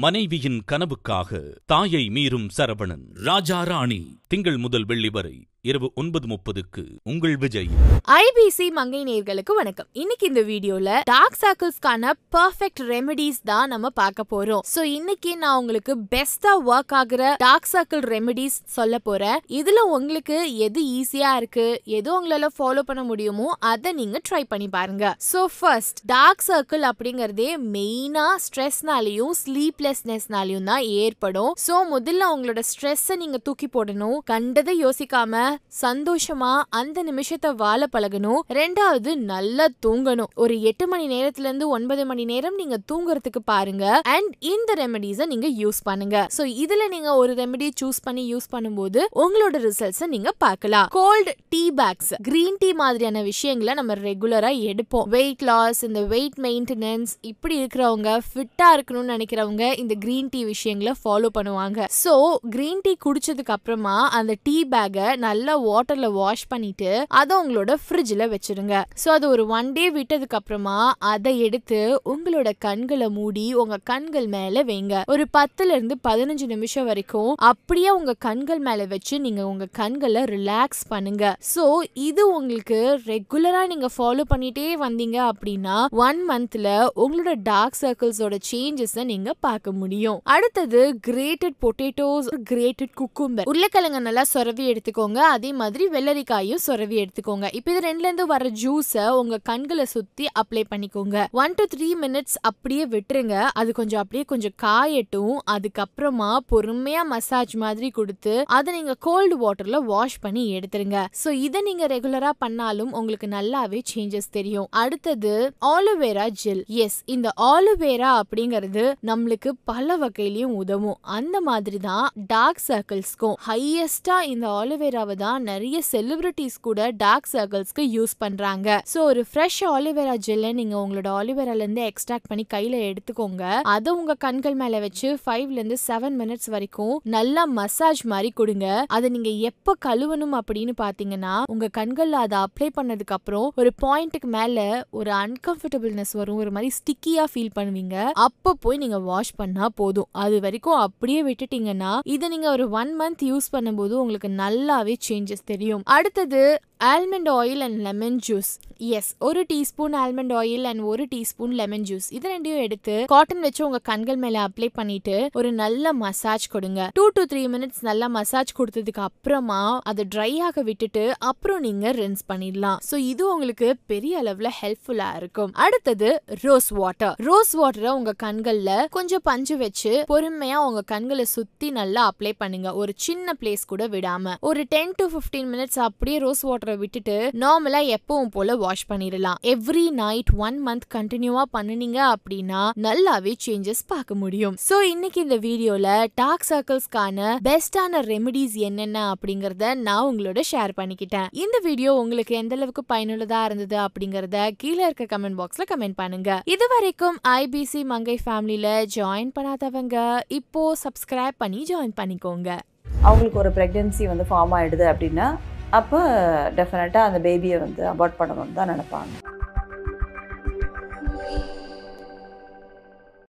மனைவியின் கனவுக்காக தாயை மீறும் சரவணன். ராஜா ராணி திங்கள் முதல் வெள்ளி வரை இரவு ஒன்பது முப்பதுக்கு உங்கள் விஜய். ஐபிசி மங்கை நேர்களுக்கு வணக்கம். இன்னைக்கு இந்த வீடியோல டார்க் சர்க்கிள்ஸ்க்கான பெர்ஃபெக்ட் ரெமெடிஸ் தான் நம்ம பார்க்க போறோம். சோ இன்னைக்கு நான் உங்களுக்கு பெஸ்டா ஒர்க் ஆகுற டார்க் சர்க்கிள் ரெமெடிஸ் சொல்ல போறேன். இதுல உங்களுக்கு எது ஈஸியா இருக்கு எது உங்களால ஃபாலோ பண்ண முடியுமோ அதை நீங்க ட்ரை பண்ணி பாருங்க. சோ ஃபர்ஸ்ட் டார்க் சர்க்கிள் அப்படிங்கறதே மெயினா ஸ்ட்ரெஸ்னாலையும் ஸ்லீப்லெஸ்னஸ்னாலையும் தான் ஏற்படும். சோ முதல்ல உங்களோட ஸ்ட்ரெஸ்ஸை நீங்க தூக்கி போடணும். கண்டதை யோசிக்காம சந்தோஷமா அந்த நிமிஷத்தை வாழ பழகணும். ரெண்டாவது நல்லா தூங்கணும். ஒரு எட்டு மணி நேரத்துல இருந்து ஒன்பது மணி நேரம் நீங்க தூங்குறதுக்கு பாருங்க. அண்ட் இந்த ரெமெடிஸை நீங்க யூஸ் பண்ணுங்க. சோ இதுல நீங்க ஒரு ரெமெடி சூஸ் பண்ணி யூஸ் பண்ணும்போது உங்களோட ரிசல்ட்ஸை நீங்க பார்க்கலாம். Cold tea bags green tea மாதிரியான விஷயங்களை நம்ம ரெகுலரா எடுப்போம். வெயிட் லாஸ் இந்த வெயிட் மெயின்டெனன்ஸ் இப்படி இருக்கிறவங்க ஃபிட்டா இருக்கணும்னு நினைக்கிறவங்க இந்த கிரீன் டீ விஷயங்களை ஃபாலோ பண்ணுவாங்க. சோ கிரீன் டீ குடிச்சதுக்கு அப்புறமா அந்த டீ பேக்கை நல்லா நல்லா வாட்டர்ல வாஷ் பண்ணிட்டு அதை உங்களோட ஃப்ரிட்ஜ்ல வச்சிருங்க. ஸோ அது ஒரு ஒன் டே விட்டதுக்கு அப்புறமா அதை எடுத்து உங்களோட கண்களை மூடி உங்க கண்கள் மேல வைங்க. ஒரு பத்துல இருந்து பதினஞ்சு நிமிஷம் வரைக்கும் அப்படியே உங்க கண்கள் மேல வச்சு நீங்க உங்க கண்களை ரிலாக்ஸ் பண்ணுங்க. ஸோ இது உங்களுக்கு ரெகுலரா நீங்க ஃபாலோ பண்ணிட்டே வந்தீங்க அப்படின்னா ஒன் மந்த்ல உங்களோட டார்க் சர்க்கிள்ஸோட சேஞ்சஸ் நீங்க பார்க்க முடியும். அடுத்தது கிரேட்டட் பொட்டேட்டோஸ் கிரேட்டட் குக்கும்பர் உருளைக்கிழங்க நல்லா சொரவி எடுத்துக்கோங்க. அதே மாதிரி வெள்ளரிக்காயும் சொரவி எடுத்துக்கோங்க. இப்போ இது ரெண்டுல இருந்து வர ஜூஸை உங்க கண்களை சுத்தி அப்ளை பண்ணிக்கோங்க. ஒன் டு த்ரீ மினிட்ஸ் அப்படியே விட்டுருங்க. அது கொஞ்சம் அப்படியே கொஞ்சம் காயட்டும். அதுக்கப்புறமா பொறுமையா மசாஜ் மாதிரி கொடுத்து அதை நீங்க கோல்டு வாட்டர்ல வாஷ் பண்ணி எடுத்துருங்க. சோ இதை நீங்க ரெகுலரா பண்ணாலும் உங்களுக்கு நல்லாவே சேஞ்சஸ் தெரியும். அடுத்தது ஆலோவேரா ஜெல் எஸ் இந்த ஆலோவேரா அப்படிங்கிறது நம்மளுக்கு பல வகையிலையும் உதவும். அந்த மாதிரி தான் டார்க் சர்க்கிள்ஸ்க்கும் ஹையஸ்டாக இந்த ஆலோவேராவை தான் நிறைய செலிபிரிட்டிஸ் கூட டார்க் சர்க்கிள்ஸ்க்கு யூஸ் பண்றாங்க. ஸோ ஒரு ஃப்ரெஷ் ஆலிவேரா ஜெல்லை நீங்க உங்களோட ஆலிவேரால இருந்து எக்ஸ்ட்ராக்ட் பண்ணி கையில எடுத்துக்கோங்க. அதை உங்க கண்கள் மேல வச்சு ஃபைவ்ல இருந்து செவன் மினிட்ஸ் வரைக்கும் நல்லா மசாஜ் மாதிரி கொடுங்க. அதை நீங்க எப்ப கழுவணும் அப்படின்னு பாத்தீங்கன்னா உங்க கண்கள்ல அதை அப்ளை பண்ணதுக்கு அப்புறம் ஒரு பாயிண்ட்டுக்கு மேல ஒரு அன்கம்ஃபர்டபுள்னஸ் வரும். ஒரு மாதிரி ஸ்டிக்கியா ஃபீல் பண்ணுவீங்க. அப்ப போய் நீங்க வாஷ் பண்ணா போதும். அது வரைக்கும் அப்படியே விட்டுட்டீங்கன்னா இதை நீங்க ஒரு ஒன் மந்த் யூஸ் பண்ணும்போது உங்களுக்கு நல்லாவே சேஞ்சஸ் தெரியும். அடுத்தது almond oil and lemon juice yes ஒரு டீஸ்பூன் ஆல்மண்ட் ஆயில் அண்ட் ஒரு டீஸ்பூன் லெமன் ஜூஸ் இது ரெண்டையும் எடுத்து காட்டன் வச்சு உங்க கண்கள் மேல அப்ளை பண்ணிட்டு ஒரு நல்ல மசாஜ் கொடுங்க. டூ டு த்ரீ மினிட்ஸ் நல்லா மசாஜ் கொடுத்ததுக்கு அப்புறமா அதை ட்ரை ஆக விட்டுட்டு அப்புறம் நீங்க ரின்ஸ் பண்ணிடலாம். ஸோ இது உங்களுக்கு பெரிய அளவுல ஹெல்ப்ஃபுல்லா இருக்கும். அடுத்தது ரோஸ் வாட்டர் ரோஸ் வாட்டரை உங்க கண்கள்ல கொஞ்சம் பஞ்சு வச்சு பொறுமையா உங்க கண்களை சுத்தி நல்லா அப்ளை பண்ணுங்க. ஒரு சின்ன பிளேஸ் கூட விடாம. ஒரு டென் டு பிப்டீன் மினிட்ஸ் அப்படியே ரோஸ் வாட்டர் விட்டுட்டு நார்மலா எப்பவும் போல வாஷ் பண்ணிடலாம். எவ்ரி நைட் ஒன் மந்த் கண்டினியூவா பண்ணுனீங்க அப்படின்னா நல்லாவே சேஞ்சஸ் பார்க்க முடியும். சோ இன்னைக்கு இந்த வீடியோல டார்க் சர்க்கிள்ஸ்க்கான பெஸ்டான ரெமெடிஸ் என்னென்ன அப்படிங்கறத நான் உங்களோட ஷேர் பண்ணிக்கிட்டேன். இந்த வீடியோ உங்களுக்கு எந்த அளவுக்கு பயனுள்ளதா இருந்தது அப்படிங்கறத கீழே இருக்க கமெண்ட் பாக்ஸ்ல கமெண்ட் பண்ணுங்க. இது வரைக்கும் ஐபிசி மங்கை ஃபேமிலியில ஜாயின் பண்ணாதவங்க இப்போ சப்ஸ்கிரைப் பண்ணி ஜாயின் பண்ணிக்கோங்க. அவங்களுக்கு ஒரு ப்ரெக்னென்சி வந்து ஃபார்ம் ஆகிடுது அப்படின்னா அப்போ டெஃபினட்டாக அந்த பேபியை வந்து அபார்ட் பண்ணணும்னு தான் நினைப்பாங்க.